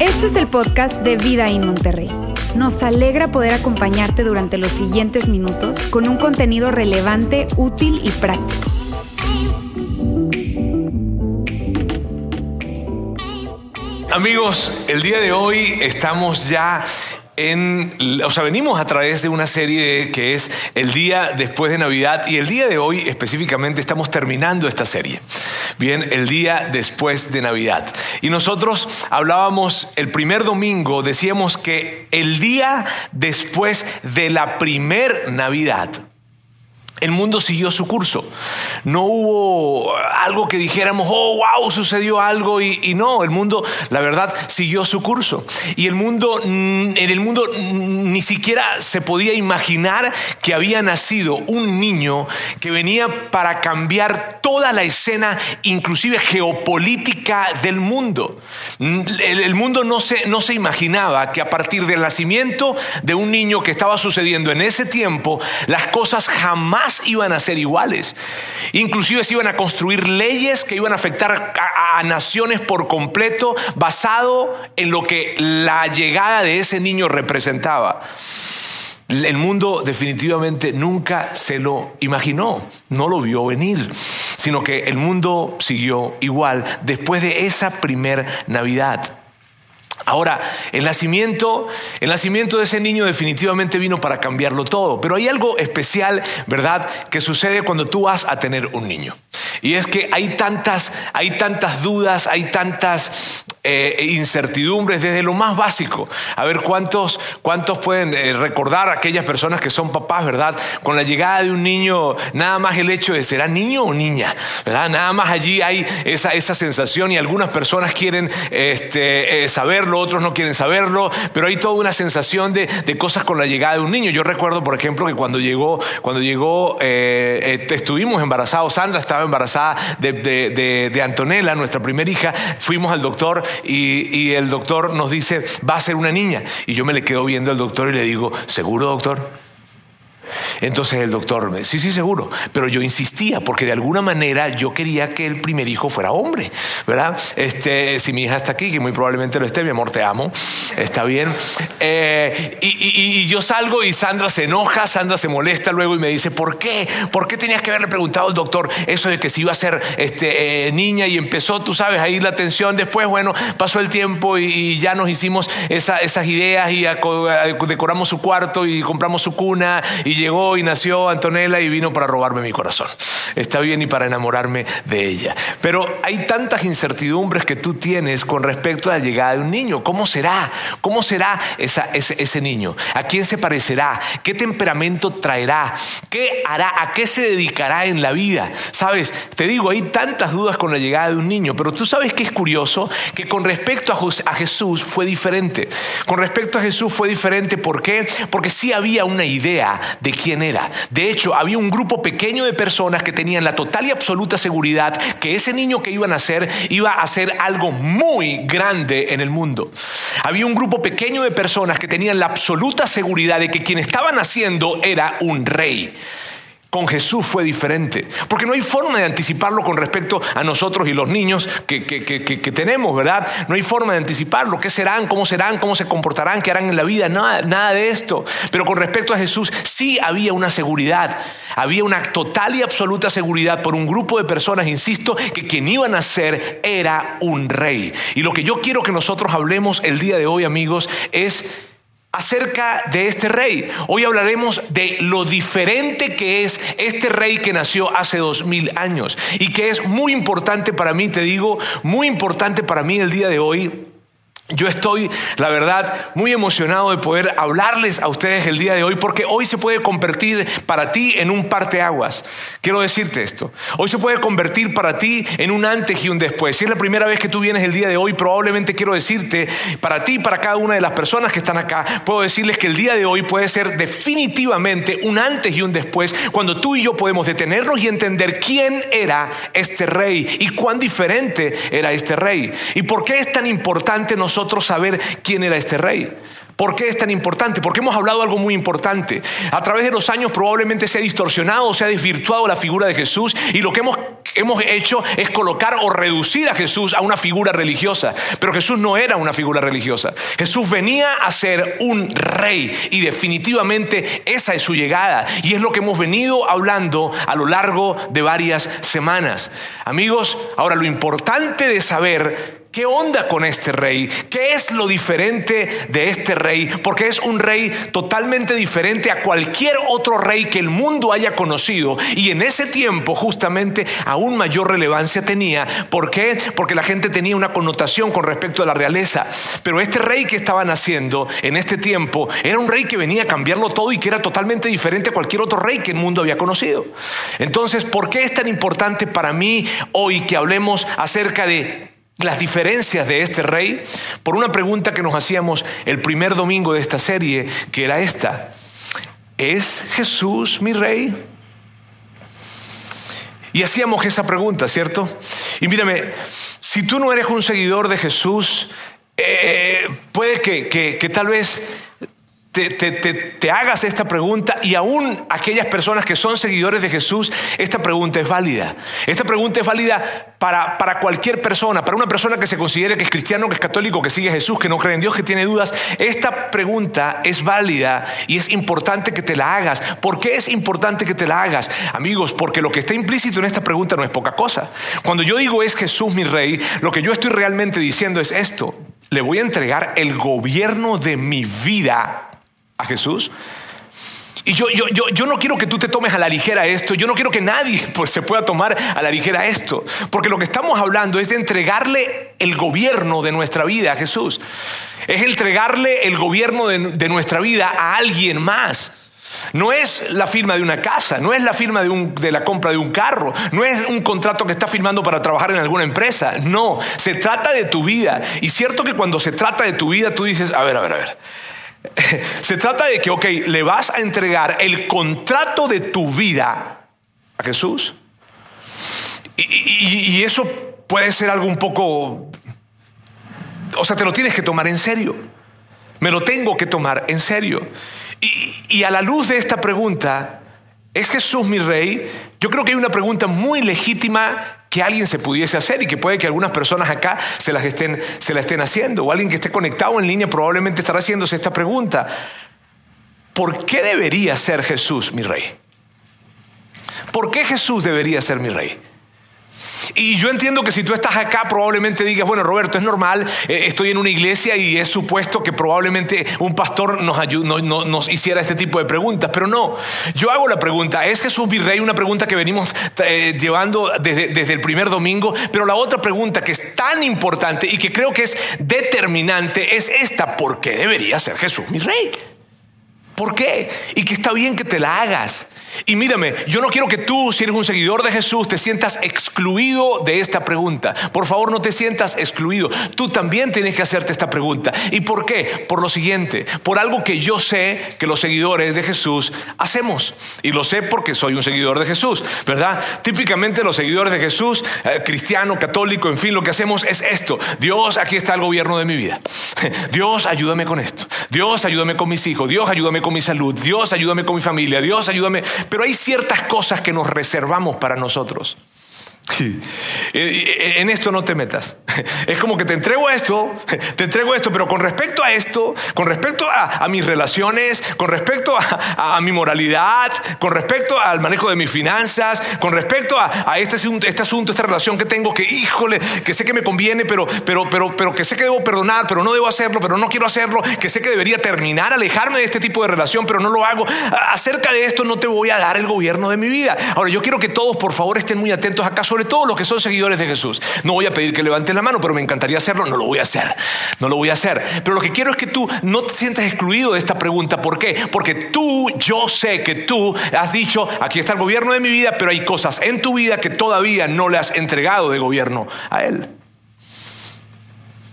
Este es el podcast de Vida en Monterrey. Nos alegra poder acompañarte durante los siguientes minutos con un contenido relevante, útil y práctico. Amigos, el día de hoy estamos ya en, o sea, venimos a través de una serie que es el día después de Navidad y el día de hoy específicamente estamos terminando esta serie. Bien, el día después de Navidad. Y nosotros hablábamos el primer domingo, decíamos que el día después de la primer Navidad, el mundo siguió su curso. No hubo algo que dijéramos, oh, wow, sucedió algo y, no, el mundo, la verdad, siguió su curso. Y el mundo, en el mundo ni siquiera se podía imaginar que había nacido un niño que venía para cambiar toda la escena, inclusive geopolítica del mundo. El, mundo no se, no se imaginaba que a partir del nacimiento de un niño que estaba sucediendo en ese tiempo, las cosas jamás iban a ser iguales. Inclusive se iban a construir leyes que iban a afectar a, naciones por completo basado en lo que la llegada de ese niño representaba. El mundo definitivamente nunca se lo imaginó, no lo vio venir, sino que el mundo siguió igual después de esa primer Navidad. Ahora, el nacimiento, el nacimiento de ese niño definitivamente vino para cambiarlo todo, pero hay algo especial, ¿verdad?, que sucede cuando tú vas a tener un niño. Y es que hay tantas, hay tantas dudas, hay tantas eh, incertidumbres desde lo más básico. A ver cuántos, cuántos pueden eh, recordar a aquellas personas que son papás, ¿verdad? Con la llegada de un niño, nada más el hecho de será niño o niña, ¿verdad? Nada más allí hay esa, esa sensación y algunas personas quieren este, eh, saberlo, otros no quieren saberlo, pero hay toda una sensación de, de, cosas con la llegada de un niño. Yo recuerdo, por ejemplo, que cuando llegó, cuando llegó, estuvimos embarazados, Sandra estaba embarazada de, de, de Antonella, nuestra primera hija, fuimos al doctor y, el doctor nos dice, va a ser una niña. Y yo me le quedo viendo al doctor y le digo, ¿seguro doctor? Entonces el doctor me sí, sí, seguro, pero yo insistía porque de alguna manera yo quería que el primer hijo fuera hombre, ¿verdad? Este, si mi hija está aquí, que muy probablemente lo esté, mi amor, te amo, está bien. Eh, y, yo salgo y Sandra se enoja, Sandra se molesta luego y me dice, ¿por qué? ¿Por qué tenías que haberle preguntado al doctor eso de que si iba a ser este, eh, niña y empezó, tú sabes, ahí la tensión? Después, bueno, pasó el tiempo y, ya nos hicimos esas ideas y decoramos su cuarto y compramos su cuna y llegó y nació Antonella y vino para robarme mi corazón. Está bien y para enamorarme de ella. Pero hay tantas incertidumbres que tú tienes con respecto a la llegada de un niño. ¿Cómo será? ¿Cómo será ese, ese niño? ¿A quién se parecerá? ¿Qué temperamento traerá? ¿Qué hará? ¿A qué se dedicará en la vida? Sabes, te digo, hay tantas dudas con la llegada de un niño, pero tú sabes que es curioso que con respecto a Jesús fue diferente. Con respecto a Jesús fue diferente. ¿Por qué? Porque sí había una idea de quién era. De hecho, había un grupo pequeño de personas que tenían la total y absoluta seguridad que ese niño que iba a nacer iba a hacer algo muy grande en el mundo. Había un grupo pequeño de personas que tenían la absoluta seguridad de que quien estaba naciendo era un rey. Con Jesús fue diferente, porque no hay forma de anticiparlo con respecto a nosotros y los niños que, tenemos, ¿verdad? No hay forma de anticiparlo, qué serán, cómo serán, cómo se comportarán, qué harán en la vida, nada, nada de esto. Pero con respecto a Jesús sí había una seguridad, había una total y absoluta seguridad por un grupo de personas, insisto, que quien iba a nacer era un rey. Y lo que yo quiero que nosotros hablemos el día de hoy, amigos, es acerca de este rey. Hoy hablaremos de lo diferente que es este rey que nació hace dos mil años y que es muy importante para mí, te digo, muy importante para mí el día de hoy yo estoy, la verdad, muy emocionado de poder hablarles a ustedes el día de hoy porque hoy se puede convertir para ti en un parteaguas. Quiero decirte esto. Hoy se puede convertir para ti en un antes y un después. Si es la primera vez que tú vienes el día de hoy, probablemente quiero decirte, para ti, para cada una de las personas que están acá, puedo decirles que el día de hoy puede ser definitivamente un antes y un después cuando tú y yo podemos detenernos y entender quién era este rey y cuán diferente era este rey. Y por qué es tan importante nosotros saber quién era este rey. ¿Por qué es tan importante? Porque hemos hablado algo muy importante. A través de los años probablemente se ha distorsionado, se ha desvirtuado la figura de Jesús y lo que hemos, hemos hecho es colocar o reducir a Jesús a una figura religiosa. Pero Jesús no era una figura religiosa. Jesús venía a ser un rey y definitivamente esa es su llegada. Y es lo que hemos venido hablando a lo largo de varias semanas. Amigos, ahora lo importante de saber ¿Qué onda con este rey? ¿Qué es lo diferente de este rey? Porque es un rey totalmente diferente a cualquier otro rey que el mundo haya conocido. Y en ese tiempo justamente aún mayor relevancia tenía. ¿Por qué? Porque la gente tenía una connotación con respecto a la realeza. Pero este rey que estaban haciendo en este tiempo era un rey que venía a cambiarlo todo y que era totalmente diferente a cualquier otro rey que el mundo había conocido. Entonces, ¿por qué es tan importante para mí hoy que hablemos acerca de las diferencias de este rey por una pregunta que nos hacíamos el primer domingo de esta serie, que era esta. ¿Es Jesús mi rey? Y hacíamos esa pregunta, ¿cierto? Y mírame, si tú no eres un seguidor de Jesús, eh, puede que, que tal vez te, hagas esta pregunta y aún aquellas personas que son seguidores de Jesús, esta pregunta es válida. Esta pregunta es válida para, para cualquier persona, para una persona que se considere que es cristiano, que es católico, que sigue Jesús, que no cree en Dios, que tiene dudas. Esta pregunta es válida y es importante que te la hagas. ¿Por qué es importante que te la hagas? Amigos, porque lo que está implícito en esta pregunta no es poca cosa. Cuando yo digo es Jesús mi rey, lo que yo estoy realmente diciendo es esto. Le voy a entregar el gobierno de mi vida a Jesús. Y yo, yo, yo, yo, no quiero que tú te tomes a la ligera esto, yo no quiero que nadie pues, se pueda tomar a la ligera esto, porque lo que estamos hablando es de entregarle el gobierno de nuestra vida a Jesús, es entregarle el gobierno de, nuestra vida a alguien más. No es la firma de una casa, no es la firma de, un, de, la compra de un carro, no es un contrato que estás firmando para trabajar en alguna empresa, no, se trata de tu vida. Y cierto que cuando se trata de tu vida tú dices, a ver, a ver, a ver, Se trata de que, ok, le vas a entregar el contrato de tu vida a Jesús. Y, eso puede ser algo un poco... O sea, te lo tienes que tomar en serio. Me lo tengo que tomar en serio. y a la luz de esta pregunta, ¿es Jesús mi rey? Yo creo que hay una pregunta muy legítima que alguien se pudiese hacer y que puede que algunas personas acá se, las estén, se la estén haciendo o alguien que esté conectado en línea probablemente estará haciéndose esta pregunta. ¿Por qué debería ser Jesús mi rey? ¿Por qué Jesús debería ser mi rey? Y yo entiendo que si tú estás acá probablemente digas, bueno, Roberto, es normal, eh, estoy en una iglesia y es supuesto que probablemente un pastor nos, nos hiciera este tipo de preguntas, pero no, yo hago la pregunta, ¿es Jesús mi rey? Una pregunta que venimos eh, llevando desde, desde el primer domingo, pero la otra pregunta que es tan importante y que creo que es determinante es esta, ¿por qué debería ser Jesús mi rey? ¿Por qué? Y que está bien que te la hagas. Y mírame, yo no quiero que tú, si eres un seguidor de Jesús, te sientas excluido de esta pregunta. Por favor, no te sientas excluido. Tú también tienes que hacerte esta pregunta. ¿Y por qué? Por lo siguiente, por algo que yo sé que los seguidores de Jesús hacemos. Y lo sé porque soy un seguidor de Jesús, ¿verdad? Típicamente los seguidores de Jesús, eh, cristiano, católico, en fin, lo que hacemos es esto. Dios, aquí está el gobierno de mi vida. Dios, ayúdame con esto. Dios, ayúdame con mis hijos. Dios, ayúdame con mi salud. Dios, ayúdame con mi familia. Dios, ayúdame pero hay ciertas cosas que nos reservamos para nosotros. En esto no te metas. Es como que te entrego esto, te entrego esto, pero con respecto a esto, con respecto a, mis relaciones, con respecto a, mi moralidad, con respecto al manejo de mis finanzas, con respecto a, este, este, asunto, esta relación que tengo, que híjole, que sé que me conviene, pero, pero, pero, pero que sé que debo perdonar, pero no debo hacerlo, pero no quiero hacerlo, que sé que debería terminar, alejarme de este tipo de relación, pero no lo hago. Acerca de esto no te voy a dar el gobierno de mi vida. Ahora, yo quiero que todos, por favor, estén muy atentos acá, sobre todo los que son seguidores de Jesús. No voy a pedir que levanten la mano, pero me encantaría hacerlo. No lo voy a hacer. No lo voy a hacer. Pero lo que quiero es que tú no te sientas excluido de esta pregunta. ¿Por qué? Porque tú, yo sé que tú has dicho, aquí está el gobierno de mi vida, pero hay cosas en tu vida que todavía no le has entregado de gobierno a Él.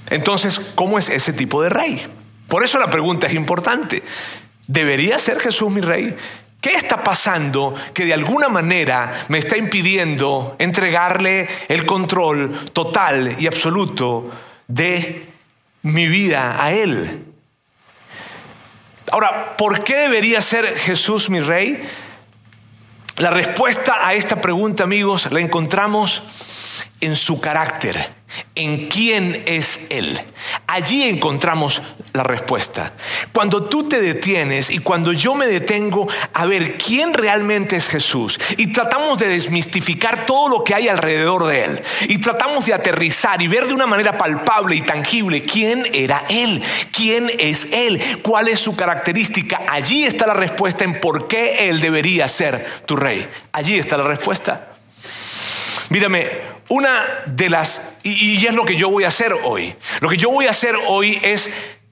Entonces, ¿cómo es ese tipo de rey? Por eso la pregunta es importante. ¿Debería ser Jesús mi rey? ¿Qué está pasando que de alguna manera me está impidiendo entregarle el control total y absoluto de mi vida a Él? Ahora, ¿por qué debería ser Jesús mi rey? La respuesta a esta pregunta, amigos, la encontramos en su carácter, en quién es Él. Allí encontramos la respuesta. Cuando tú te detienes y cuando yo me detengo a ver quién realmente es Jesús y tratamos de desmistificar todo lo que hay alrededor de Él y tratamos de aterrizar y ver de una manera palpable y tangible quién era Él, quién es Él, cuál es su característica, allí está la respuesta en por qué Él debería ser tu rey. Allí está la respuesta. Mírame, una de las, y, es lo que yo voy a hacer hoy, lo que yo voy a hacer hoy es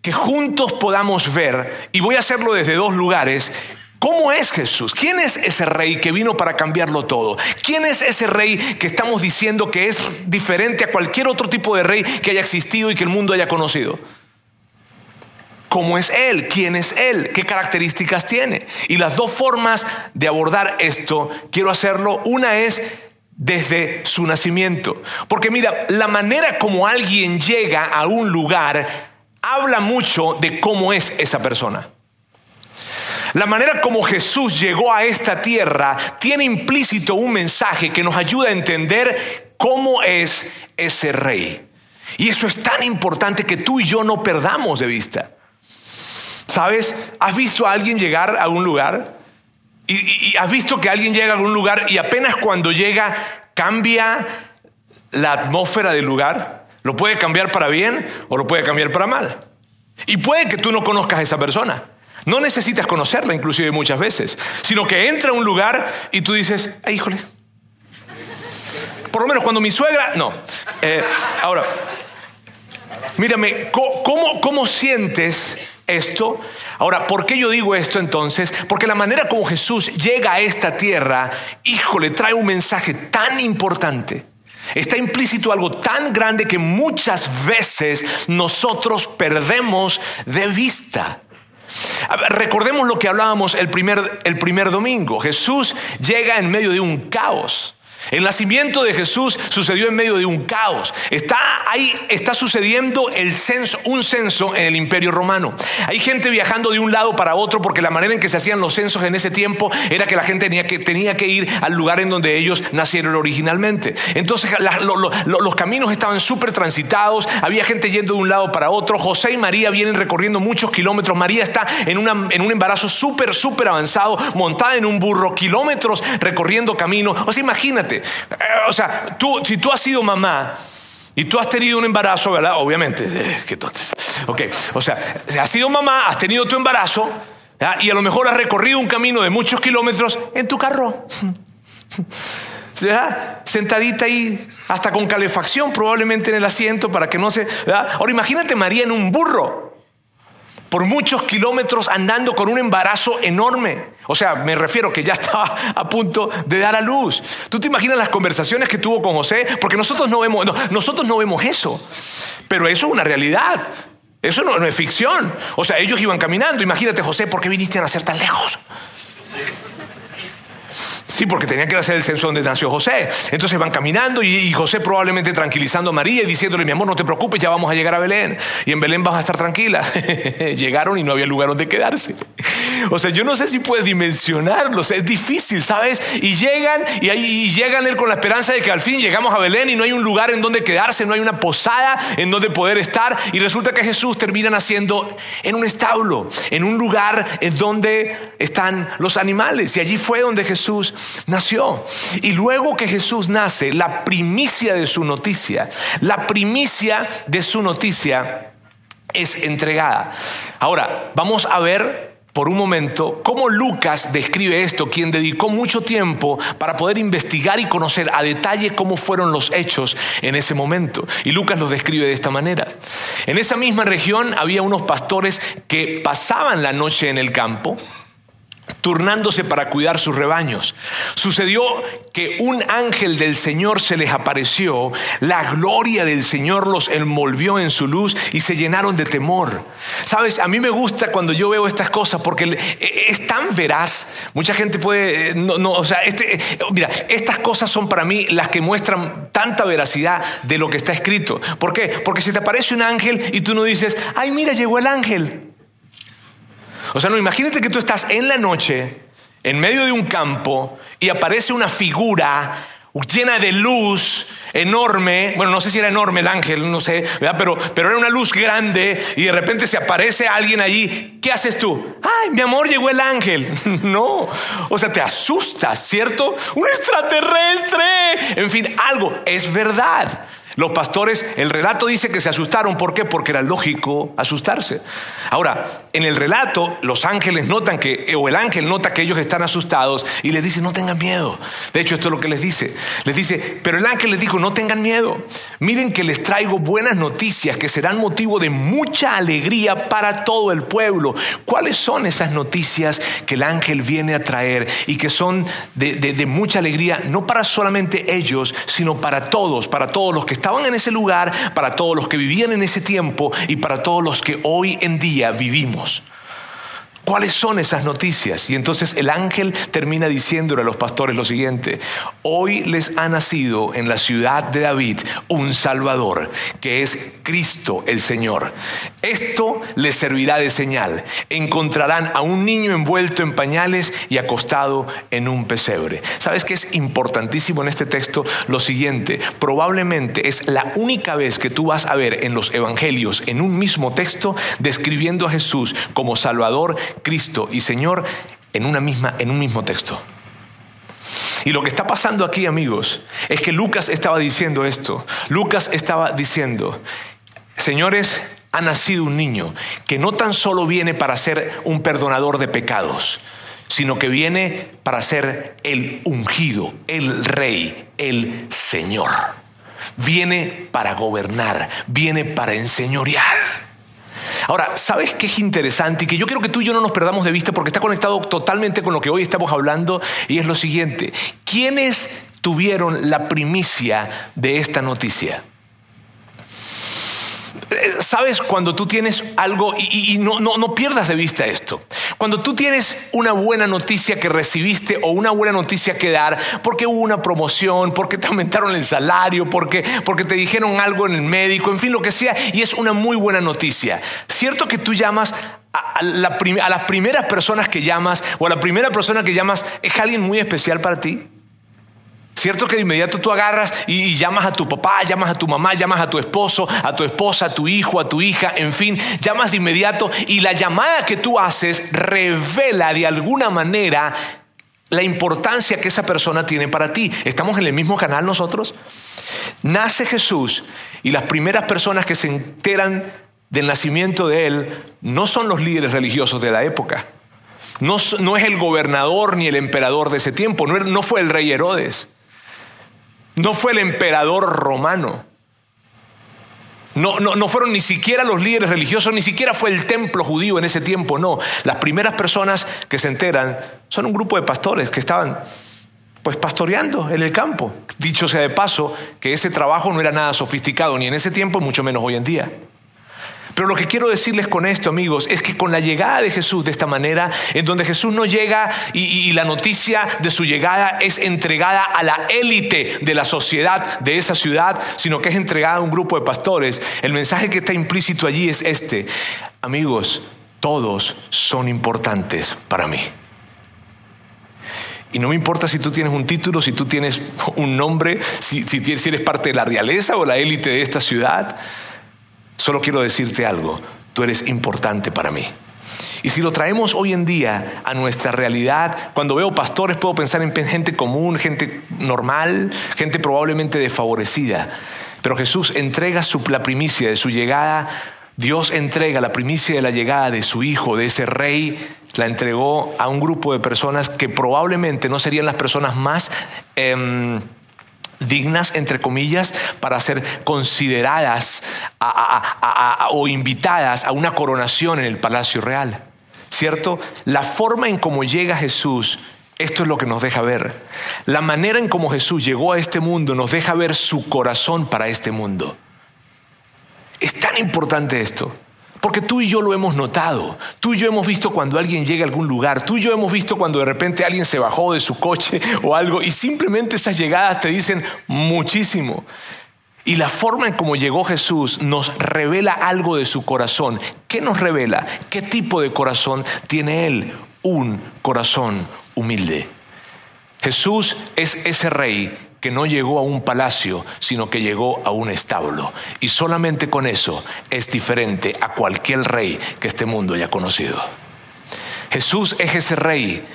que juntos podamos ver, y voy a hacerlo desde dos lugares, ¿Cómo es Jesús? ¿Quién es ese rey que vino para cambiarlo todo? ¿Quién es ese rey que estamos diciendo que es diferente a cualquier otro tipo de rey que haya existido y que el mundo haya conocido? ¿Cómo es Él? ¿Quién es Él? ¿Qué características tiene? Y las dos formas de abordar esto, quiero hacerlo. Una es desde su nacimiento. Porque mira, la manera como alguien llega a un lugar habla mucho de cómo es esa persona. La manera como Jesús llegó a esta tierra tiene implícito un mensaje que nos ayuda a entender cómo es ese rey. Y eso es tan importante que tú y yo no perdamos de vista. ¿Sabes? ¿Has visto a alguien llegar a un lugar? Y, has visto que alguien llega a algún lugar y apenas cuando llega cambia la atmósfera del lugar. Lo puede cambiar para bien o lo puede cambiar para mal. Y puede que tú no conozcas a esa persona. No necesitas conocerla inclusive muchas veces, sino que entra a un lugar y tú dices, ay, híjole. Por lo menos cuando mi suegra, no. Eh, ahora, mírame, ¿cómo, ¿cómo sientes esto. Ahora, ¿por qué yo digo esto entonces? Porque la manera como Jesús llega a esta tierra, híjole, trae un mensaje tan importante. Está implícito algo tan grande que muchas veces nosotros perdemos de vista. Recordemos lo que hablábamos el primer, el primer domingo. Jesús llega en medio de un caos. El nacimiento de Jesús sucedió en medio de un caos. Está ahí, está sucediendo el censo, un censo en el imperio romano. Hay gente viajando de un lado para otro porque la manera en que se hacían los censos en ese tiempo era que la gente tenía que, tenía que ir al lugar en donde ellos nacieron originalmente. Entonces los caminos estaban súper transitados, había gente yendo de un lado para otro. José y María vienen recorriendo muchos kilómetros. María está en, en un embarazo súper, súper avanzado, montada en un burro, kilómetros recorriendo camino. O sea, imagínate. Eh, o sea, tú, si tú has sido mamá y tú has tenido un embarazo, ¿verdad? Obviamente. Eh, entonces, ok, o sea, has sido mamá, has tenido tu embarazo y a lo mejor has recorrido un camino de muchos kilómetros en tu carro. Sentadita ahí, hasta con calefacción probablemente en el asiento para que no se... Ahora imagínate María en un burro por muchos kilómetros andando con un embarazo enorme. O sea, me refiero que ya estaba a punto de dar a luz. ¿Tú te imaginas las conversaciones que tuvo con José? Porque nosotros no vemos, nosotros no vemos eso. Pero eso es una realidad. Eso no, es ficción. O sea, ellos iban caminando. Imagínate, José, ¿por qué viniste a nacer tan lejos? Sí, porque tenían que hacer el censo donde nació José. Entonces van caminando y, José probablemente tranquilizando a María y diciéndole, mi amor, no te preocupes, ya vamos a llegar a Belén. Y en Belén vas a estar tranquila. Llegaron y no había lugar donde quedarse. O sea, yo no sé si puedes dimensionarlo, es difícil, ¿sabes? Y llegan y, ahí, llegan él con la esperanza de que al fin llegamos a Belén y no hay un lugar en donde quedarse, no hay una posada en donde poder estar. Y resulta que Jesús termina naciendo en un establo, en un lugar en donde están los animales. Y allí fue donde Jesús nació. Y luego que Jesús nace, la primicia de su noticia, la primicia de su noticia es entregada. Ahora, vamos a ver por un momento cómo Lucas describe esto, quien dedicó mucho tiempo para poder investigar y conocer a detalle cómo fueron los hechos en ese momento. Y Lucas los describe de esta manera. En esa misma región había unos pastores que pasaban la noche en el campo turnándose para cuidar sus rebaños. Sucedió que un ángel del Señor se les apareció, la gloria del Señor los envolvió en su luz y se llenaron de temor. Sabes, a mí me gusta cuando yo veo estas cosas porque es tan veraz. Mucha gente puede, no, no o sea, este, mira, estas cosas son para mí las que muestran tanta veracidad de lo que está escrito. ¿Por qué? Porque si te aparece un ángel y tú no dices, ay, mira, llegó el ángel. O sea, no, imagínate que tú estás en la noche, en medio de un campo, y aparece una figura llena de luz, enorme, bueno, no sé si era enorme el ángel, no sé, Pero, pero era una luz grande y de repente se aparece alguien allí, ¿qué haces tú? Ay, mi amor, llegó el ángel. no, o sea, te asustas, ¿cierto? Un extraterrestre. En fin, algo, es verdad. Los pastores, el relato dice que se asustaron. ¿Por qué? Porque era lógico asustarse. Ahora, en el relato, los ángeles notan que, o el ángel nota que ellos están asustados y les dice, no tengan miedo. De hecho, esto es lo que les dice. Les dice, pero el ángel les dijo, no tengan miedo. Miren que les traigo buenas noticias que serán motivo de mucha alegría para todo el pueblo. ¿Cuáles son esas noticias que el ángel viene a traer y que son de, mucha alegría, no para solamente ellos, sino para todos, para todos los que están estaban en ese lugar, para todos los que vivían en ese tiempo y para todos los que hoy en día vivimos. ¿Cuáles son esas noticias? Y entonces el ángel termina diciéndole a los pastores lo siguiente, hoy les ha nacido en la ciudad de David un Salvador, que es Cristo el Señor. Esto les servirá de señal. Encontrarán a un niño envuelto en pañales y acostado en un pesebre. ¿Sabes qué es importantísimo en este texto? Lo siguiente, probablemente es la única vez que tú vas a ver en los evangelios, en un mismo texto, describiendo a Jesús como Salvador, Cristo y Señor en, una misma, en un mismo texto. Y lo que está pasando aquí, amigos, es que Lucas estaba diciendo esto. Lucas estaba diciendo, señores, ha nacido un niño que no tan solo viene para ser un perdonador de pecados, sino que viene para ser el ungido, el rey, el Señor. Viene para gobernar, viene para enseñorear. Ahora, ¿sabes qué es interesante? Y que yo quiero que tú y yo no nos perdamos de vista porque está conectado totalmente con lo que hoy estamos hablando y es lo siguiente. ¿Quiénes tuvieron la primicia de esta noticia? ¿Sabes cuando tú tienes algo, y, no, no, pierdas de vista esto, cuando tú tienes una buena noticia que recibiste o una buena noticia que dar, porque hubo una promoción, porque te aumentaron el salario, porque, porque te dijeron algo en el médico, en fin, lo que sea, y es una muy buena noticia. ¿Cierto que tú llamas a, a las primeras personas que llamas o a la primera persona que llamas es alguien muy especial para ti? ¿Cierto que de inmediato tú agarras y, llamas a tu papá, llamas a tu mamá, llamas a tu esposo, a tu esposa, a tu hijo, a tu hija, en fin, llamas de inmediato y la llamada que tú haces revela de alguna manera la importancia que esa persona tiene para ti. ¿Estamos en el mismo canal nosotros? Nace Jesús y las primeras personas que se enteran del nacimiento de Él no son los líderes religiosos de la época. No, es el gobernador ni el emperador de ese tiempo, no fue el rey Herodes. No fue el emperador romano. No, no, no, fueron ni siquiera los líderes religiosos, ni siquiera fue el templo judío en ese tiempo, no. Las primeras personas que se enteran son un grupo de pastores que estaban pues pastoreando en el campo. Dicho sea de paso, que ese trabajo no era nada sofisticado, ni en ese tiempo, mucho menos hoy en día. Pero lo que quiero decirles con esto, amigos, es que con la llegada de Jesús de esta manera, en donde Jesús no llega y, la noticia de su llegada es entregada a la élite de la sociedad de esa ciudad, sino que es entregada a un grupo de pastores, el mensaje que está implícito allí es este. Amigos, todos son importantes para mí. Y no me importa si tú tienes un título, si tú tienes un nombre, si, si eres parte de la realeza o la élite de esta ciudad. Solo quiero decirte algo, tú eres importante para mí. Y si lo traemos hoy en día a nuestra realidad, cuando veo pastores puedo pensar en gente común, gente normal, gente probablemente desfavorecida. Pero Jesús entrega la primicia de su llegada, Dios entrega la primicia de la llegada de su Hijo, de ese Rey, la entregó a un grupo de personas que probablemente no serían las personas más... Em, dignas, entre comillas, para ser consideradas o invitadas a una coronación en el Palacio Real. ¿Cierto? La forma en cómo llega Jesús, esto es lo que nos deja ver. La manera en cómo Jesús llegó a este mundo nos deja ver su corazón para este mundo. Es tan importante esto. Porque tú y yo lo hemos notado. Tú y yo hemos visto cuando alguien llega a algún lugar. Tú y yo hemos visto cuando de repente alguien se bajó de su coche o algo y simplemente esas llegadas te dicen muchísimo. Y la forma en cómo llegó Jesús nos revela algo de su corazón. ¿Qué nos revela? ¿Qué tipo de corazón tiene Él? Un corazón humilde. Jesús es ese rey no llegó a un palacio, sino que llegó a un establo. Y solamente con eso es diferente a cualquier rey que este mundo haya conocido. Jesús es ese rey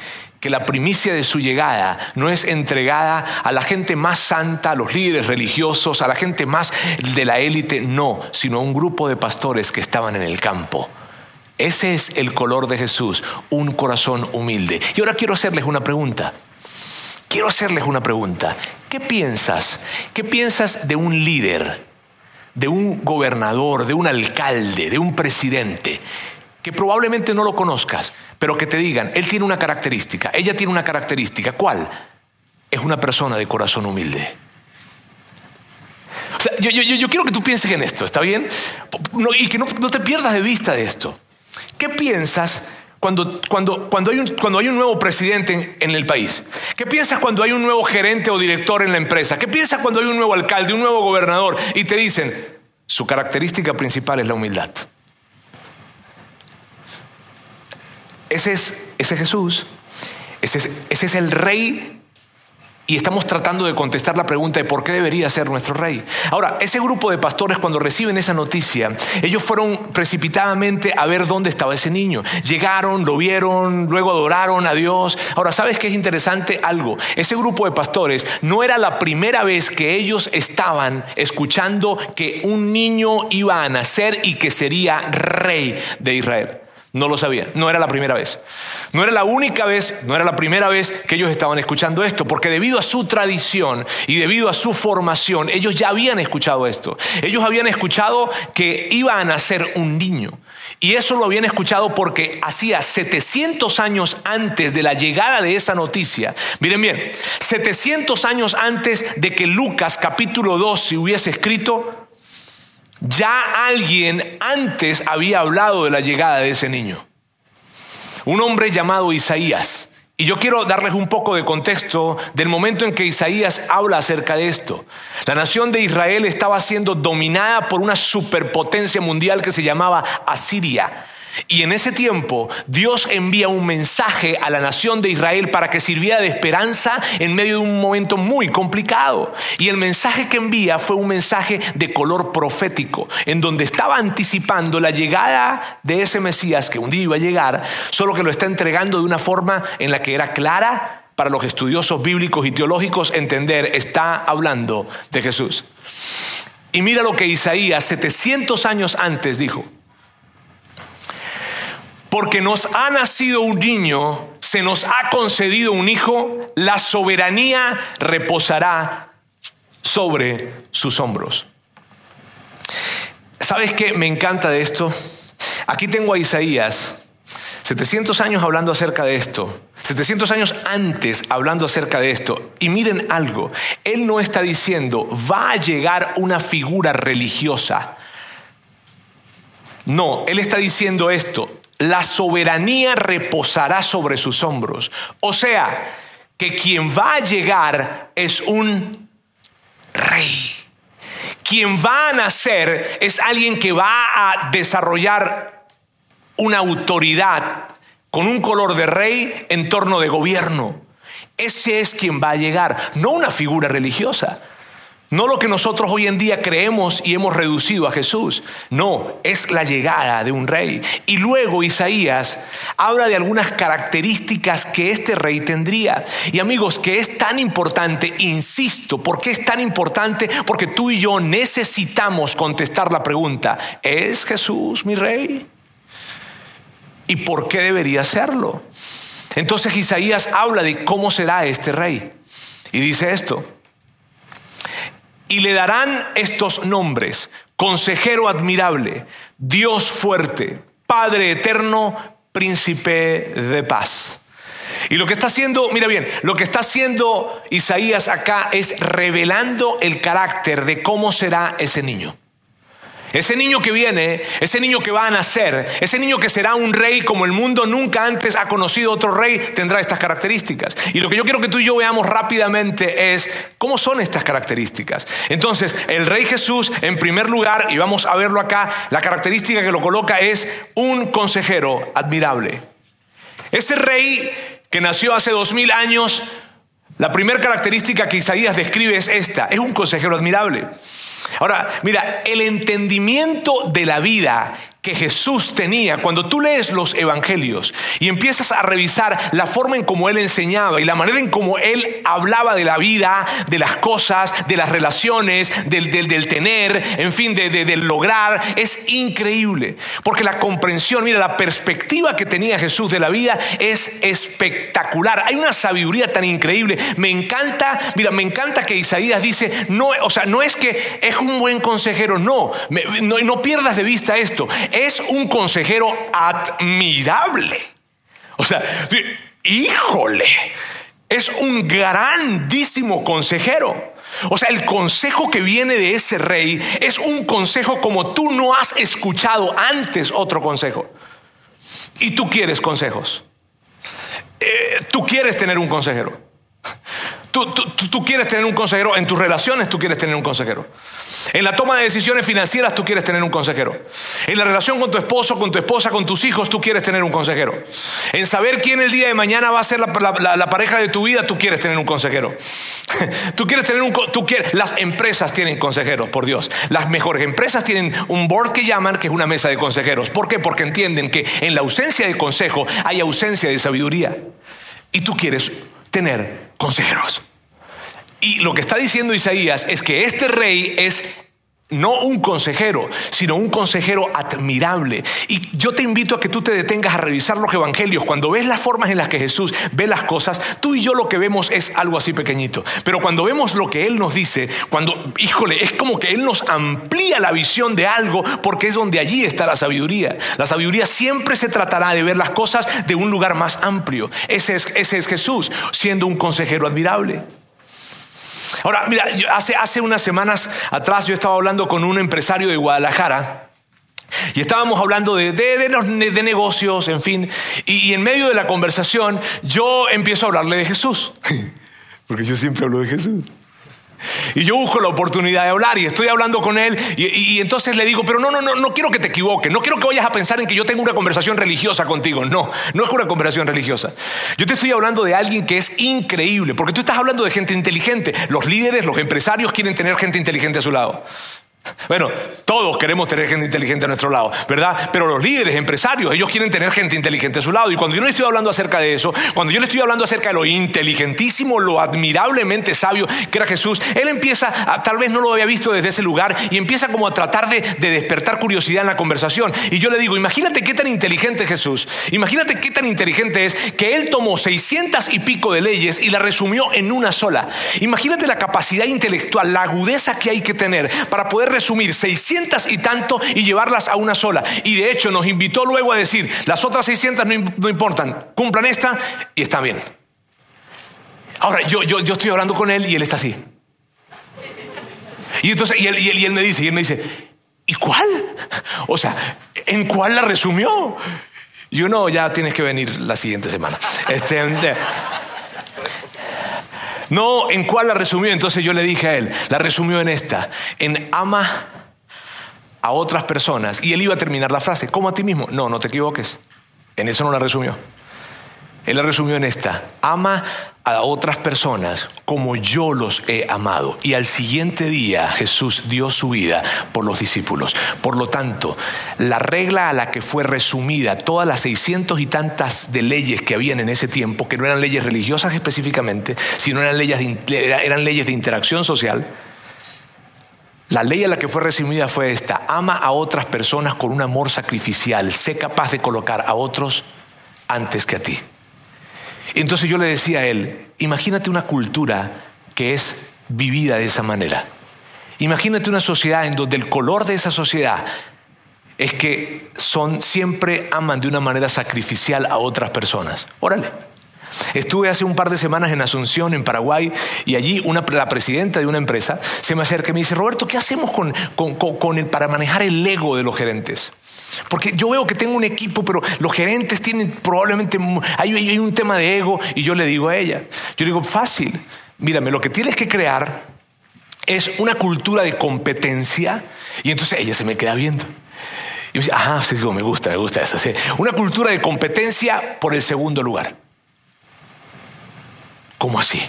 que la primicia de su llegada no es entregada a la gente más santa, a los líderes religiosos, a la gente más de la élite, no, sino a un grupo de pastores que estaban en el campo. Ese es el color de Jesús, un corazón humilde. Y ahora quiero hacerles una pregunta. Quiero hacerles una pregunta. ¿Qué piensas? ¿Qué piensas de un líder, de un gobernador, de un alcalde, de un presidente? que probablemente no lo conozcas, pero que te digan, él tiene una característica, ella tiene una característica. ¿Cuál? Es una persona de corazón humilde. yo, quiero que tú pienses en esto, ¿está bien? y que no, te pierdas de vista de esto. ¿Qué piensas cuando, cuando, cuando, hay, un, cuando hay un nuevo presidente en, el país? ¿Qué piensas cuando hay un nuevo gerente o director en la empresa? ¿Qué piensas cuando hay un nuevo alcalde, un nuevo gobernador y te dicen, su característica principal es la humildad? Ese es, ese Jesús, ese es, ese es el rey y estamos tratando de contestar la pregunta de por qué debería ser nuestro rey. Ahora, ese grupo de pastores cuando reciben esa noticia, ellos fueron precipitadamente a ver dónde estaba ese niño. Llegaron, lo vieron, luego adoraron a Dios. Ahora, ¿sabes qué es interesante? Algo. Ese grupo de pastores no era la primera vez que ellos estaban escuchando que un niño iba a nacer y que sería rey de Israel. No lo sabían, no era la primera vez. No era la única vez, no era la primera vez que ellos estaban escuchando esto, porque debido a su tradición y debido a su formación, ellos ya habían escuchado esto. Ellos habían escuchado que iba a nacer un niño. Y eso lo habían escuchado porque hacía 700 años antes de la llegada de esa noticia. Miren bien, 700 años antes de que Lucas capítulo 2 se hubiese escrito, ya alguien antes había hablado de la llegada de ese niño. Un hombre llamado Isaías. Y yo quiero darles un poco de contexto del momento en que Isaías habla acerca de esto. La nación de Israel estaba siendo dominada por una superpotencia mundial que se llamaba Asiria. Y en ese tiempo Dios envía un mensaje a la nación de Israel para que sirviera de esperanza en medio de un momento muy complicado. Y el mensaje que envía fue un mensaje de color profético, en donde estaba anticipando la llegada de ese Mesías que un día iba a llegar, solo que lo está entregando de una forma en la que era clara para los estudiosos bíblicos y teológicos entender, está hablando de Jesús. Y mira lo que Isaías 700 años antes dijo porque nos ha nacido un niño, se nos ha concedido un hijo, la soberanía reposará sobre sus hombros. ¿Sabes qué me encanta de esto? Aquí tengo a Isaías, 700 años hablando acerca de esto, 700 años antes hablando acerca de esto. Y miren algo, él no está diciendo, va a llegar una figura religiosa. No, él está diciendo esto, la soberanía reposará sobre sus hombros. O sea, que quien va a llegar es un rey. Quien va a nacer es alguien que va a desarrollar una autoridad con un color de rey en torno de gobierno. Ese es quien va a llegar, no una figura religiosa. No lo que nosotros hoy en día creemos y hemos reducido a Jesús. No, es la llegada de un rey. Y luego Isaías habla de algunas características que este rey tendría. Y amigos, que es tan importante, insisto, ¿por qué es tan importante? Porque tú y yo necesitamos contestar la pregunta, ¿es Jesús mi rey? ¿Y por qué debería serlo? Entonces Isaías habla de cómo será este rey. Y dice esto. Y le darán estos nombres, consejero admirable, Dios fuerte, Padre eterno, príncipe de paz. Y lo que está haciendo, mira bien, lo que está haciendo Isaías acá es revelando el carácter de cómo será ese niño. Ese niño que viene, ese niño que va a nacer, ese niño que será un rey como el mundo nunca antes ha conocido otro rey, tendrá estas características. Y lo que yo quiero que tú y yo veamos rápidamente es cómo son estas características. Entonces, el rey Jesús, en primer lugar, y vamos a verlo acá, la característica que lo coloca es un consejero admirable. Ese rey que nació hace dos mil años, la primera característica que Isaías describe es esta, es un consejero admirable. Ahora, mira, el entendimiento de la vida que Jesús tenía. Cuando tú lees los evangelios y empiezas a revisar la forma en cómo él enseñaba y la manera en cómo él hablaba de la vida, de las cosas, de las relaciones, del, del, tener, en fin, de, del lograr, es increíble. Porque la comprensión, mira, la perspectiva que tenía Jesús de la vida es espectacular. Hay una sabiduría tan increíble. Me encanta, mira, me encanta que Isaías dice, no, o sea, no es que es un buen consejero, no, no, no pierdas de vista esto es un consejero admirable. O sea, híjole, es un grandísimo consejero. O sea, el consejo que viene de ese rey es un consejo como tú no has escuchado antes otro consejo. Y tú quieres consejos. Eh, tú quieres tener un consejero. Tú, quieres tener un consejero. En tus relaciones tú quieres tener un consejero. En la toma de decisiones financieras tú quieres tener un consejero. En la relación con tu esposo, con tu esposa, con tus hijos, tú quieres tener un consejero. En saber quién el día de mañana va a ser la, pareja de tu vida, tú quieres tener un consejero. tú quieres tener un... Tú quieres, las empresas tienen consejeros, por Dios. Las mejores empresas tienen un board que llaman, que es una mesa de consejeros. ¿Por qué? Porque entienden que en la ausencia de consejo hay ausencia de sabiduría. Y tú quieres tener consejeros. Y lo que está diciendo Isaías es que este rey es no un consejero, sino un consejero admirable. Y yo te invito a que tú te detengas a revisar los evangelios. Cuando ves las formas en las que Jesús ve las cosas, tú y yo lo que vemos es algo así pequeñito. Pero cuando vemos lo que Él nos dice, cuando, híjole, es como que Él nos amplía la visión de algo porque es donde allí está la sabiduría. La sabiduría siempre se tratará de ver las cosas de un lugar más amplio. Ese es, ese es Jesús, siendo un consejero admirable. Ahora, mira, hace, hace unas semanas atrás yo estaba hablando con un empresario de Guadalajara. Y estábamos hablando de, de, negocios, en fin. y, en medio de la conversación yo empiezo a hablarle de Jesús. Porque yo siempre hablo de Jesús. Y yo busco la oportunidad de hablar y estoy hablando con él y, entonces le digo, pero no, no, no, no quiero que te equivoques, no quiero que vayas a pensar en que yo tengo una conversación religiosa contigo. No, no es una conversación religiosa. Yo te estoy hablando de alguien que es increíble, porque tú estás hablando de gente inteligente. Los líderes, los empresarios quieren tener gente inteligente a su lado. Bueno, todos queremos tener gente inteligente a nuestro lado, ¿verdad? Pero los líderes, empresarios, ellos quieren tener gente inteligente a su lado. Y cuando yo no estoy hablando acerca de eso, cuando yo le estoy hablando acerca de lo inteligentísimo, lo admirablemente sabio que era Jesús, él empieza, tal vez no lo había visto desde ese lugar, y empieza como a tratar de, de despertar curiosidad en la conversación. Y yo le digo, imagínate qué tan inteligente es Jesús, imagínate qué tan inteligente es que él tomó seiscientas y pico de leyes y la resumió en una sola. Imagínate la capacidad intelectual, la agudeza que hay que tener para poder resumir 600 y tanto y llevarlas a una sola. Y de hecho nos invitó luego a decir, las otras 600 no, importan, cumplan esta y está bien. Ahora, yo, yo, yo estoy hablando con él y él está así. Y entonces, y él, y él, me dice, y él me dice, ¿y cuál? O sea, ¿en cuál la resumió? Yo no, ya tienes que venir la siguiente semana. Este, no, ¿en cuál la resumió? Entonces yo le dije a él, la resumió en esta, en ama a otras personas. Y él iba a terminar la frase, como a ti mismo. No, no te equivoques. En eso no la resumió. Él la resumió en esta, ama a otras personas como yo los he amado. Y al siguiente día Jesús dio su vida por los discípulos. Por lo tanto, la regla a la que fue resumida todas las seiscientos y tantas de leyes que habían en ese tiempo, que no eran leyes religiosas específicamente, sino eran leyes de, eran leyes de interacción social, la ley a la que fue resumida fue esta, ama a otras personas con un amor sacrificial, sé capaz de colocar a otros antes que a ti. Entonces yo le decía a él, imagínate una cultura que es vivida de esa manera. Imagínate una sociedad en donde el color de esa sociedad es que son siempre aman de una manera sacrificial a otras personas. Órale. Estuve hace un par de semanas en Asunción, en Paraguay, y allí la presidenta de una empresa se me acerca y me dice, Roberto, ¿qué hacemos con, con, para manejar el ego de los gerentes? Porque yo veo que tengo un equipo, pero los gerentes tienen probablemente, hay, un tema de ego, y yo le digo a ella, yo digo, fácil, mírame, lo que tienes que crear es una cultura de competencia, y entonces ella se me queda viendo. Y yo digo, ajá, sí, me gusta, me gusta eso. Una cultura de competencia por el segundo lugar. ¿Cómo así?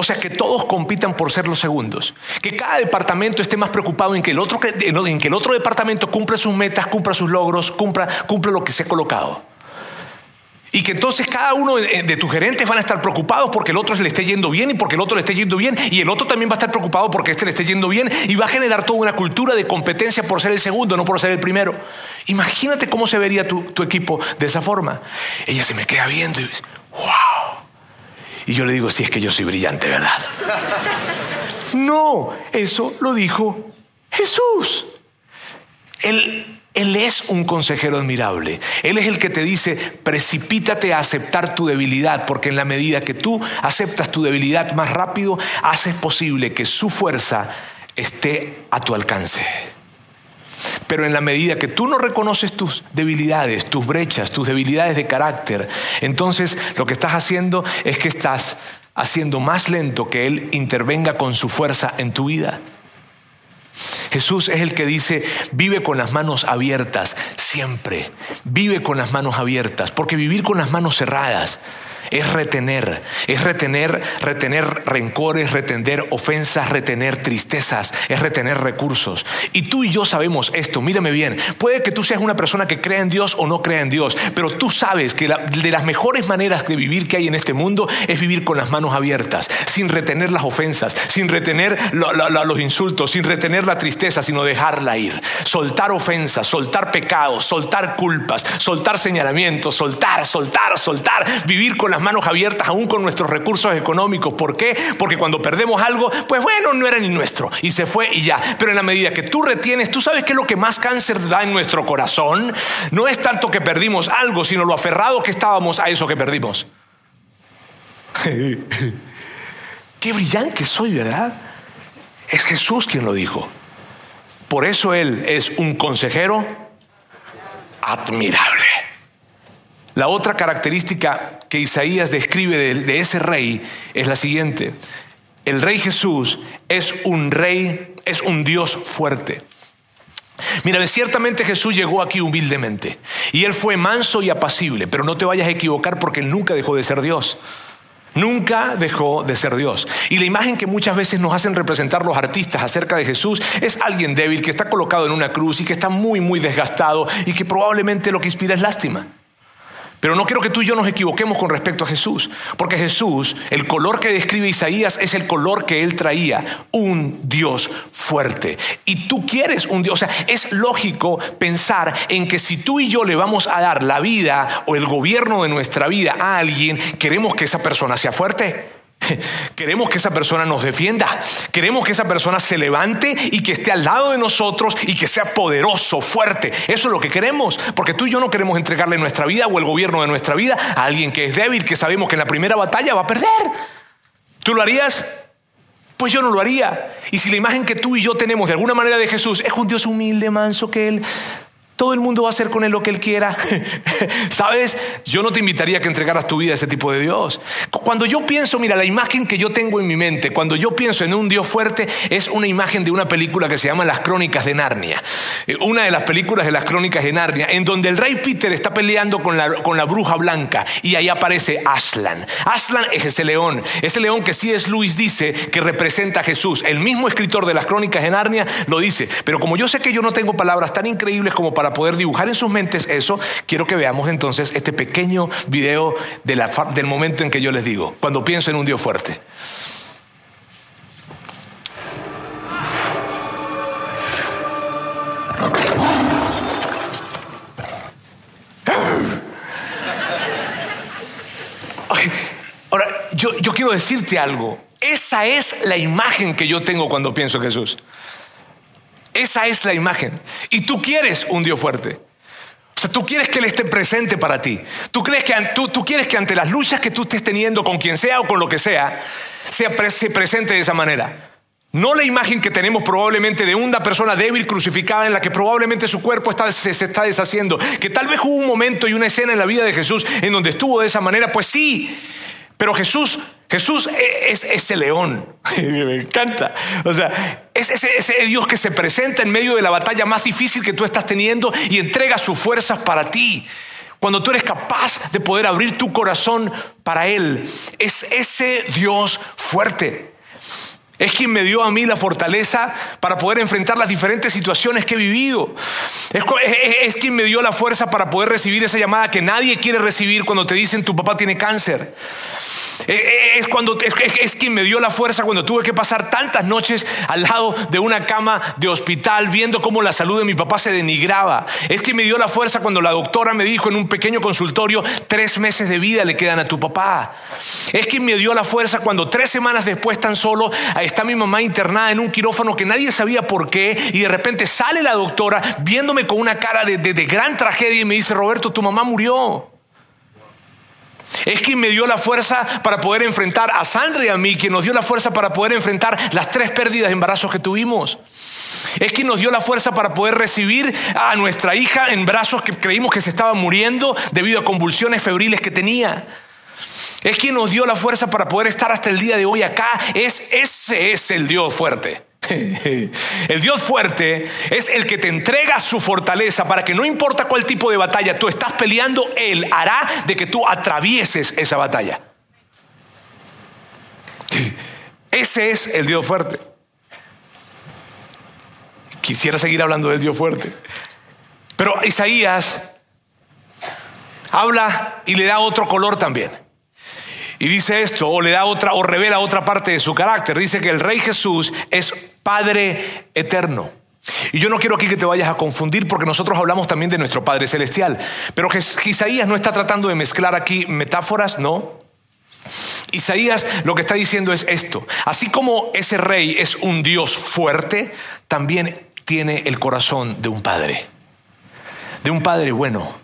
O sea, que todos compitan por ser los segundos. Que cada departamento esté más preocupado en que el otro, en que el otro departamento cumpla sus metas, cumpla sus logros, cumpla, cumpla lo que se ha colocado. Y que entonces cada uno de tus gerentes van a estar preocupados porque el otro se le esté yendo bien y porque el otro le esté yendo bien y el otro también va a estar preocupado porque este le esté yendo bien y va a generar toda una cultura de competencia por ser el segundo, no por ser el primero. Imagínate cómo se vería tu, tu equipo de esa forma. Ella se me queda viendo y dice, wow. Y yo le digo, si es que yo soy brillante, ¿verdad? no, eso lo dijo Jesús. Él, él es un consejero admirable. Él es el que te dice, precipítate a aceptar tu debilidad, porque en la medida que tú aceptas tu debilidad más rápido, haces posible que su fuerza esté a tu alcance. Pero en la medida que tú no reconoces tus debilidades, tus brechas, tus debilidades de carácter, entonces lo que estás haciendo es que estás haciendo más lento que Él intervenga con su fuerza en tu vida. Jesús es el que dice, vive con las manos abiertas, siempre, vive con las manos abiertas, porque vivir con las manos cerradas es retener, es retener, retener rencores, retener ofensas, retener tristezas, es retener recursos. Y tú y yo sabemos esto, mírame bien, puede que tú seas una persona que crea en Dios o no crea en Dios, pero tú sabes que de las mejores maneras de vivir que hay en este mundo es vivir con las manos abiertas, sin retener las ofensas, sin retener los insultos, sin retener la tristeza, sino dejarla ir. Soltar ofensas, soltar pecados, soltar culpas, soltar señalamientos, soltar, soltar, soltar, vivir con las manos abiertas aún con nuestros recursos económicos. ¿Por qué? Porque cuando perdemos algo, pues bueno, no era ni nuestro y se fue y ya. Pero en la medida que tú retienes, tú sabes que lo que más cáncer da en nuestro corazón no es tanto que perdimos algo, sino lo aferrado que estábamos a eso que perdimos. Qué brillante soy, ¿verdad? Es Jesús quien lo dijo. Por eso Él es un consejero admirable. La otra característica que Isaías describe de, ese rey es la siguiente. El rey Jesús es un rey, es un Dios fuerte. Mira, ciertamente Jesús llegó aquí humildemente y él fue manso y apacible, pero no te vayas a equivocar porque él nunca dejó de ser Dios. Nunca dejó de ser Dios. Y la imagen que muchas veces nos hacen representar los artistas acerca de Jesús es alguien débil que está colocado en una cruz y que está muy, muy desgastado y que probablemente lo que inspira es lástima. Pero no quiero que tú y yo nos equivoquemos con respecto a Jesús, porque Jesús, el color que describe Isaías es el color que él traía, un Dios fuerte. Y tú quieres un Dios, o sea, es lógico pensar en que si tú y yo le vamos a dar la vida o el gobierno de nuestra vida a alguien, queremos que esa persona sea fuerte. Queremos que esa persona nos defienda. Queremos que esa persona se levante y que esté al lado de nosotros y que sea poderoso, fuerte. Eso es lo que queremos. Porque tú y yo no queremos entregarle nuestra vida o el gobierno de nuestra vida a alguien que es débil, que sabemos que en la primera batalla va a perder. ¿Tú lo harías? Pues yo no lo haría. Y si la imagen que tú y yo tenemos de alguna manera de Jesús es un Dios humilde, manso, que Él todo el mundo va a hacer con él lo que él quiera. ¿Sabes? Yo no te invitaría a que entregaras tu vida a ese tipo de Dios. Cuando yo pienso, mira, la imagen que yo tengo en mi mente, cuando yo pienso en un Dios fuerte, es una imagen de una película que se llama Las Crónicas de Narnia. Eh, una de las películas de las Crónicas de Narnia, en donde el rey Peter está peleando con la, con la bruja blanca y ahí aparece Aslan. Aslan es ese león, ese león que es Luis dice que representa a Jesús. El mismo escritor de las Crónicas de Narnia lo dice. Pero como yo sé que yo no tengo palabras tan increíbles como para poder dibujar en sus mentes eso, quiero que veamos entonces este pequeño video del momento en que yo les digo, cuando pienso en un Dios fuerte. Yo, yo quiero decirte algo. Esa es la imagen que yo tengo cuando pienso en Jesús. Esa es la imagen. Y tú quieres un Dios fuerte. O sea, tú quieres que Él esté presente para ti. Tú, crees que, tú, tú quieres que ante las luchas que tú estés teniendo con quien sea o con lo que sea, sea se presente de esa manera. No la imagen que tenemos probablemente de una persona débil crucificada en la que probablemente su cuerpo se, está deshaciendo. Que tal vez hubo un momento y una escena en la vida de Jesús en donde estuvo de esa manera. Pues sí, pero Jesús, Jesús e, es ese león. Me encanta. O sea, es ese, Dios que se presenta en medio de la batalla más difícil que tú estás teniendo y entrega sus fuerzas para ti. Cuando tú eres capaz de poder abrir tu corazón para Él, es ese Dios fuerte. Es quien me dio a mí la fortaleza para poder enfrentar las diferentes situaciones que he vivido. Es, quien me dio la fuerza para poder recibir esa llamada que nadie quiere recibir cuando te dicen tu papá tiene cáncer. Eh, eh, es, cuando, es, quien me dio la fuerza cuando tuve que pasar tantas noches al lado de una cama de hospital viendo cómo la salud de mi papá se denigraba. Es quien me dio la fuerza cuando la doctora me dijo en un pequeño consultorio, tres meses de vida le quedan a tu papá. Es quien me dio la fuerza cuando tres semanas después tan solo está mi mamá internada en un quirófano que nadie sabía por qué y de repente sale la doctora viéndome con una cara de gran tragedia y me dice, Roberto, tu mamá murió. Es quien me dio la fuerza para poder enfrentar a Sandra y a mí, quien nos dio la fuerza para poder enfrentar las tres pérdidas de embarazos que tuvimos. Es quien nos dio la fuerza para poder recibir a nuestra hija en brazos que creímos que se estaba muriendo debido a convulsiones febriles que tenía. Es quien nos dio la fuerza para poder estar hasta el día de hoy acá. Es, ese es el Dios fuerte. El Dios fuerte es el que te entrega su fortaleza para que no importa cuál tipo de batalla tú estás peleando, Él hará de que tú atravieses esa batalla. Ese es el Dios fuerte. Quisiera seguir hablando del Dios fuerte. Pero Isaías habla y le da otro color también. Y dice esto, o le da otra, o revela otra parte de su carácter. Dice que el Rey Jesús es Padre eterno. Y yo no quiero aquí que te vayas a confundir porque nosotros hablamos también de nuestro Padre Celestial. Pero Isaías no está tratando de mezclar aquí metáforas, no. Isaías lo que está diciendo es esto. Así como ese rey es un Dios fuerte, también tiene el corazón de un padre. De un padre bueno,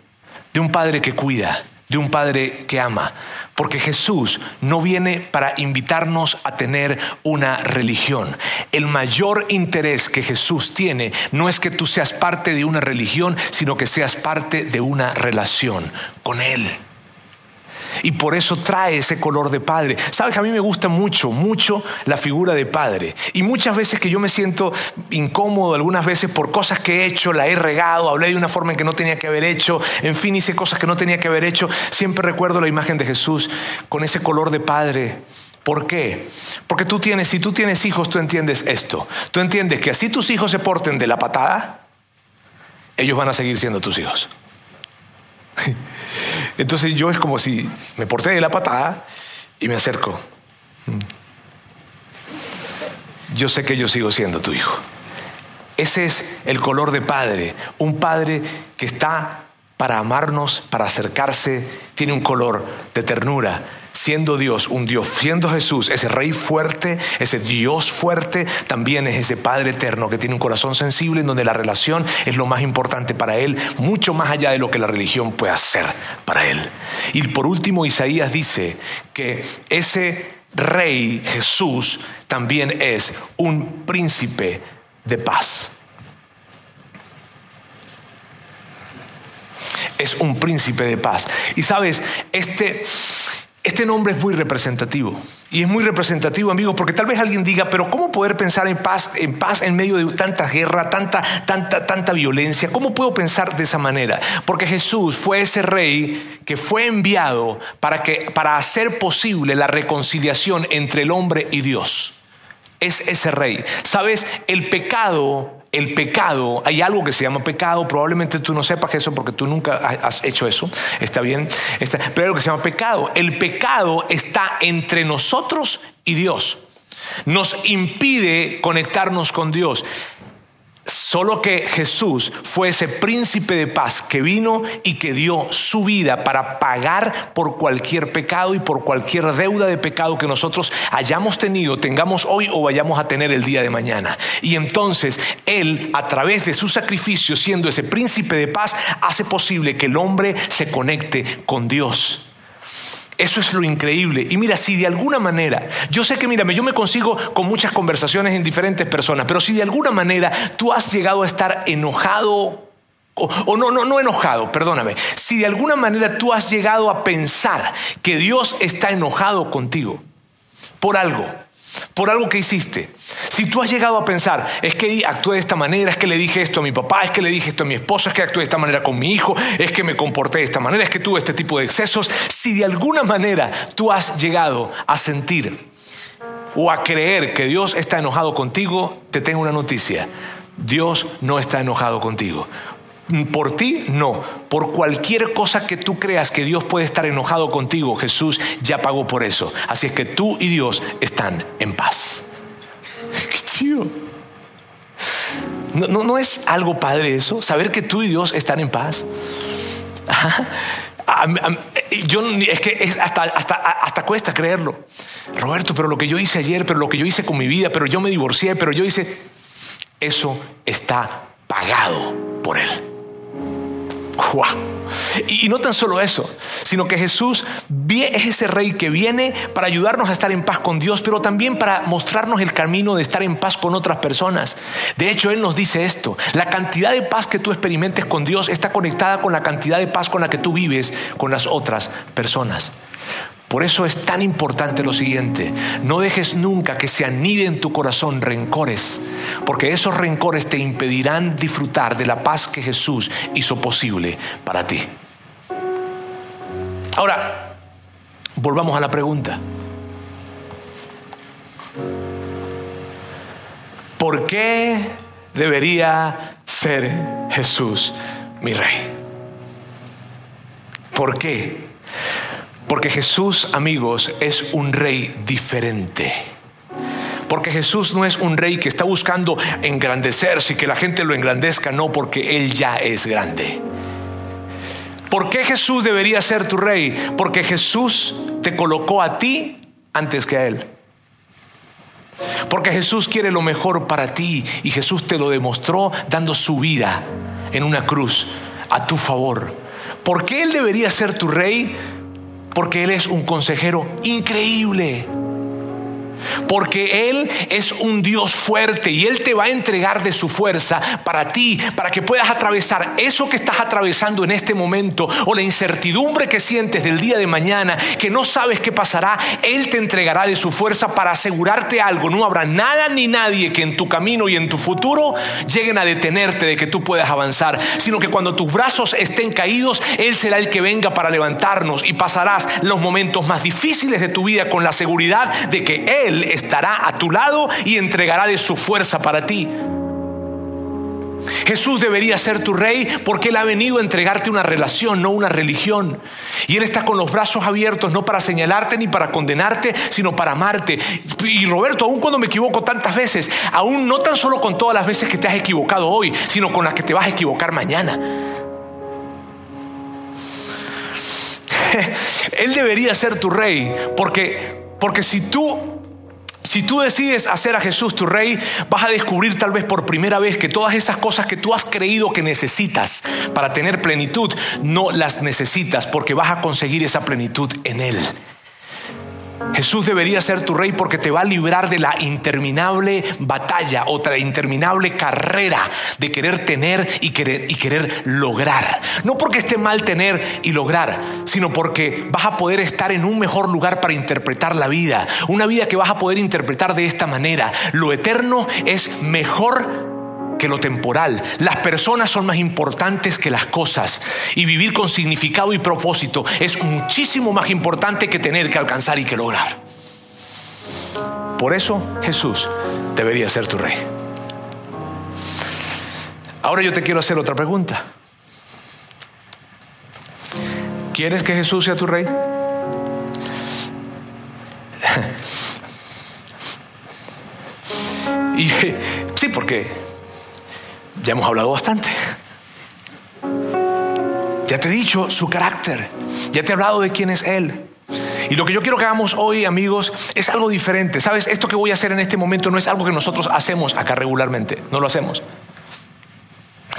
de un padre que cuida, de un padre que ama. Porque Jesús no viene para invitarnos a tener una religión. El mayor interés que Jesús tiene no es que tú seas parte de una religión, sino que seas parte de una relación con Él. Y por eso trae ese color de padre. Sabes que a mí me gusta mucho, mucho la figura de padre. Y muchas veces que yo me siento incómodo, algunas veces por cosas que he hecho, la he regado, hablé de una forma en que no tenía que haber hecho, en fin, hice cosas que no tenía que haber hecho, siempre recuerdo la imagen de Jesús con ese color de padre. ¿Por qué? Porque tú tienes, si tú tienes hijos, tú entiendes esto. Tú entiendes que así tus hijos se porten de la patada, ellos van a seguir siendo tus hijos. Entonces yo es como si me porté de la patada y me acerco. Mm. Yo sé que yo sigo siendo tu hijo. Ese es el color de padre. Un padre que está para amarnos, para acercarse, tiene un color de ternura, siendo Dios un Dios, siendo Jesús ese Rey fuerte, ese Dios fuerte, también es ese Padre eterno que tiene un corazón sensible en donde la relación es lo más importante para Él, mucho más allá de lo que la religión puede hacer para Él. Y por último, Isaías dice que ese Rey Jesús también es un príncipe de paz. Es un príncipe de paz. Y sabes, este este nombre es muy representativo. Y es muy representativo, amigos, porque tal vez alguien diga, pero ¿cómo poder pensar en paz, en paz en medio de tanta guerra, tanta, tanta, tanta violencia? ¿Cómo puedo pensar de esa manera? Porque Jesús fue ese rey que fue enviado para, que, para hacer posible la reconciliación entre el hombre y Dios. Es ese rey. Sabes, el pecado el pecado, hay algo que se llama pecado, probablemente tú no sepas eso porque tú nunca has hecho eso, está bien, pero hay algo que se llama pecado. El pecado está entre nosotros y Dios, nos impide conectarnos con Dios. Solo que Jesús fue ese príncipe de paz que vino y que dio su vida para pagar por cualquier pecado y por cualquier deuda de pecado que nosotros hayamos tenido, tengamos hoy o vayamos a tener el día de mañana. Y entonces Él, a través de su sacrificio, siendo ese príncipe de paz, hace posible que el hombre se conecte con Dios. Eso es lo increíble. Y mira, si de alguna manera, yo sé que, mírame, yo me consigo con muchas conversaciones en diferentes personas, pero si de alguna manera tú has llegado a estar enojado, o, no, no, no enojado, perdóname, si de alguna manera tú has llegado a pensar que Dios está enojado contigo por algo, por algo que hiciste. Si tú has llegado a pensar, es que actué de esta manera, es que le dije esto a mi papá, es que le dije esto a mi esposa, es que actué de esta manera con mi hijo, es que me comporté de esta manera, es que tuve este tipo de excesos, si de alguna manera tú has llegado a sentir o a creer que Dios está enojado contigo, te tengo una noticia. Dios no está enojado contigo. Por ti, no. Por cualquier cosa que tú creas que Dios puede estar enojado contigo, Jesús ya pagó por eso. Así es que tú y Dios están en paz. Qué chido. ¿No, es algo padre eso? Saber que tú y Dios están en paz. Yo, es que hasta, hasta, hasta cuesta creerlo. Roberto, pero lo que yo hice ayer, pero lo que yo hice con mi vida, pero yo me divorcié, pero yo hice... Eso está pagado por Él. Y no tan solo eso, sino que Jesús es ese rey que viene para ayudarnos a estar en paz con Dios, pero también para mostrarnos el camino de estar en paz con otras personas. De hecho, Él nos dice esto, la cantidad de paz que tú experimentes con Dios está conectada con la cantidad de paz con la que tú vives con las otras personas. Por eso es tan importante lo siguiente, no dejes nunca que se anide en tu corazón rencores, porque esos rencores te impedirán disfrutar de la paz que Jesús hizo posible para ti. Ahora, volvamos a la pregunta. ¿Por qué debería ser Jesús mi rey? ¿Por qué? Porque Jesús, amigos, es un rey diferente. Porque Jesús no es un rey que está buscando engrandecerse y que la gente lo engrandezca, no, porque Él ya es grande. ¿Por qué Jesús debería ser tu rey? Porque Jesús te colocó a ti antes que a Él. Porque Jesús quiere lo mejor para ti y Jesús te lo demostró dando su vida en una cruz a tu favor. ¿Por qué Él debería ser tu rey? Porque Él es un consejero increíble. Porque Él es un Dios fuerte y Él te va a entregar de su fuerza para ti, para que puedas atravesar eso que estás atravesando en este momento o la incertidumbre que sientes del día de mañana, que no sabes qué pasará. Él te entregará de su fuerza para asegurarte algo. No habrá nada ni nadie que en tu camino y en tu futuro lleguen a detenerte de que tú puedas avanzar, sino que cuando tus brazos estén caídos, Él será el que venga para levantarnos y pasarás los momentos más difíciles de tu vida con la seguridad de que Él estará a tu lado y entregará de su fuerza para ti. Jesús debería ser tu rey porque Él ha venido a entregarte una relación, no una religión. Y Él está con los brazos abiertos, no para señalarte ni para condenarte, sino para amarte. Y Roberto, aun cuando me equivoco tantas veces, aún no tan solo con todas las veces que te has equivocado hoy, sino con las que te vas a equivocar mañana. Él debería ser tu rey porque, porque si tú si tú decides hacer a Jesús tu rey, vas a descubrir tal vez por primera vez que todas esas cosas que tú has creído que necesitas para tener plenitud, no las necesitas porque vas a conseguir esa plenitud en Él. Jesús debería ser tu rey porque te va a librar de la interminable batalla, otra interminable carrera de querer tener y querer, y querer lograr. No porque esté mal tener y lograr, sino porque vas a poder estar en un mejor lugar para interpretar la vida. Una vida que vas a poder interpretar de esta manera. Lo eterno es mejor que lo temporal. Las personas son más importantes que las cosas. Y vivir con significado y propósito es muchísimo más importante que tener que alcanzar y que lograr. Por eso Jesús debería ser tu rey. Ahora yo te quiero hacer otra pregunta. ¿Quieres que Jesús sea tu rey? y sí, porque Ya hemos hablado bastante. Ya te he dicho su carácter. Ya te he hablado de quién es Él. Y lo que yo quiero que hagamos hoy, amigos, es algo diferente. ¿Sabes? Esto que voy a hacer en este momento no es algo que nosotros hacemos acá regularmente. No lo hacemos.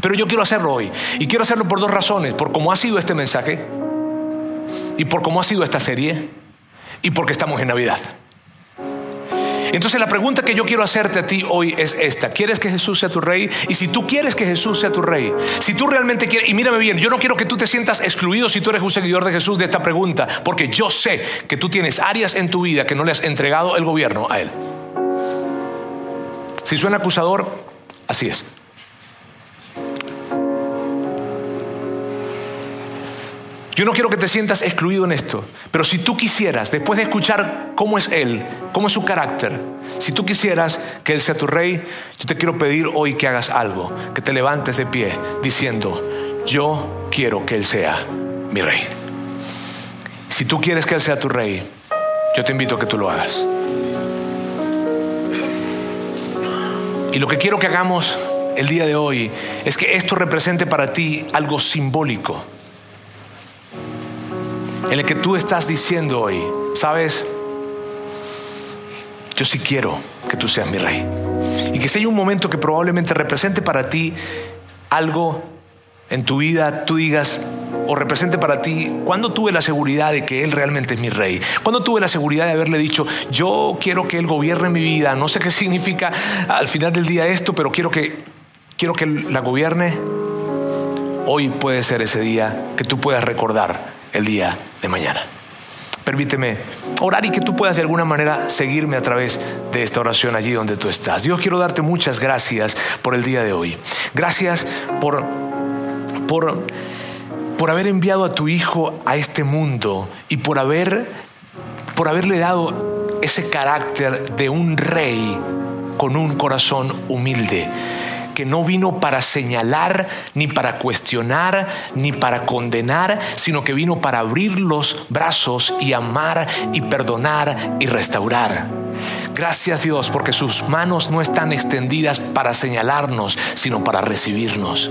Pero yo quiero hacerlo hoy. Y quiero hacerlo por dos razones. Por cómo ha sido este mensaje. Y por cómo ha sido esta serie. Y porque estamos en Navidad. Entonces la pregunta que yo quiero hacerte a ti hoy es esta. ¿Quieres que Jesús sea tu rey? Y si tú quieres que Jesús sea tu rey, si tú realmente quieres, y mírame bien, yo no quiero que tú te sientas excluido si tú eres un seguidor de Jesús de esta pregunta, porque yo sé que tú tienes áreas en tu vida que no le has entregado el gobierno a Él. Si suena acusador, así es. Yo no quiero que te sientas excluido en esto, pero si tú quisieras, después de escuchar cómo es Él, cómo es su carácter, si tú quisieras que Él sea tu rey, yo te quiero pedir hoy que hagas algo, que te levantes de pie diciendo, yo quiero que Él sea mi rey. Si tú quieres que Él sea tu rey, yo te invito a que tú lo hagas. Y lo que quiero que hagamos el día de hoy es que esto represente para ti algo simbólico en el que tú estás diciendo hoy, sabes, yo sí quiero que tú seas mi rey. Y que sea un momento que probablemente represente para ti algo en tu vida, tú digas, o represente para ti, cuando tuve la seguridad de que Él realmente es mi rey? cuando tuve la seguridad de haberle dicho, yo quiero que Él gobierne mi vida? No sé qué significa al final del día esto, pero quiero que, quiero que la gobierne. Hoy puede ser ese día que tú puedas recordar el día de mañana. Permíteme orar y que tú puedas de alguna manera seguirme a través de esta oración allí donde tú estás. Dios, quiero darte muchas gracias por el día de hoy. Gracias por, por, por haber enviado a tu Hijo a este mundo y por, haber, por haberle dado ese carácter de un rey con un corazón humilde que no vino para señalar, ni para cuestionar, ni para condenar, sino que vino para abrir los brazos y amar y perdonar y restaurar. Gracias Dios porque sus manos no están extendidas para señalarnos, sino para recibirnos.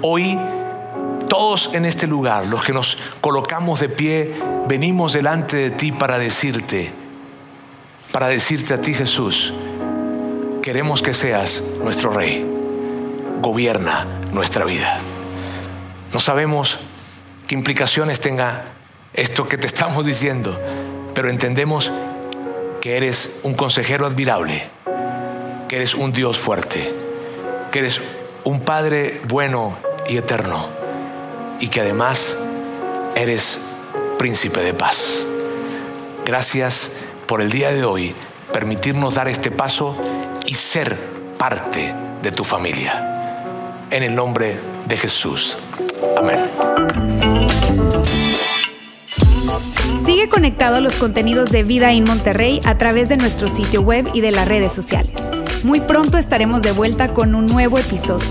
Hoy todos en este lugar, los que nos colocamos de pie, venimos delante de ti para decirte, para decirte a ti Jesús, queremos que seas nuestro Rey. Gobierna nuestra vida. No sabemos qué implicaciones tenga esto que te estamos diciendo, pero entendemos que eres un consejero admirable, que eres un Dios fuerte, que eres un Padre bueno y eterno, y que además eres príncipe de paz. Gracias por el día de hoy, permitirnos dar este paso y ser parte de tu familia. En el nombre de Jesús. Amén. Sigue conectado a los contenidos de Vida en Monterrey a través de nuestro sitio web y de las redes sociales. Muy pronto estaremos de vuelta con un nuevo episodio.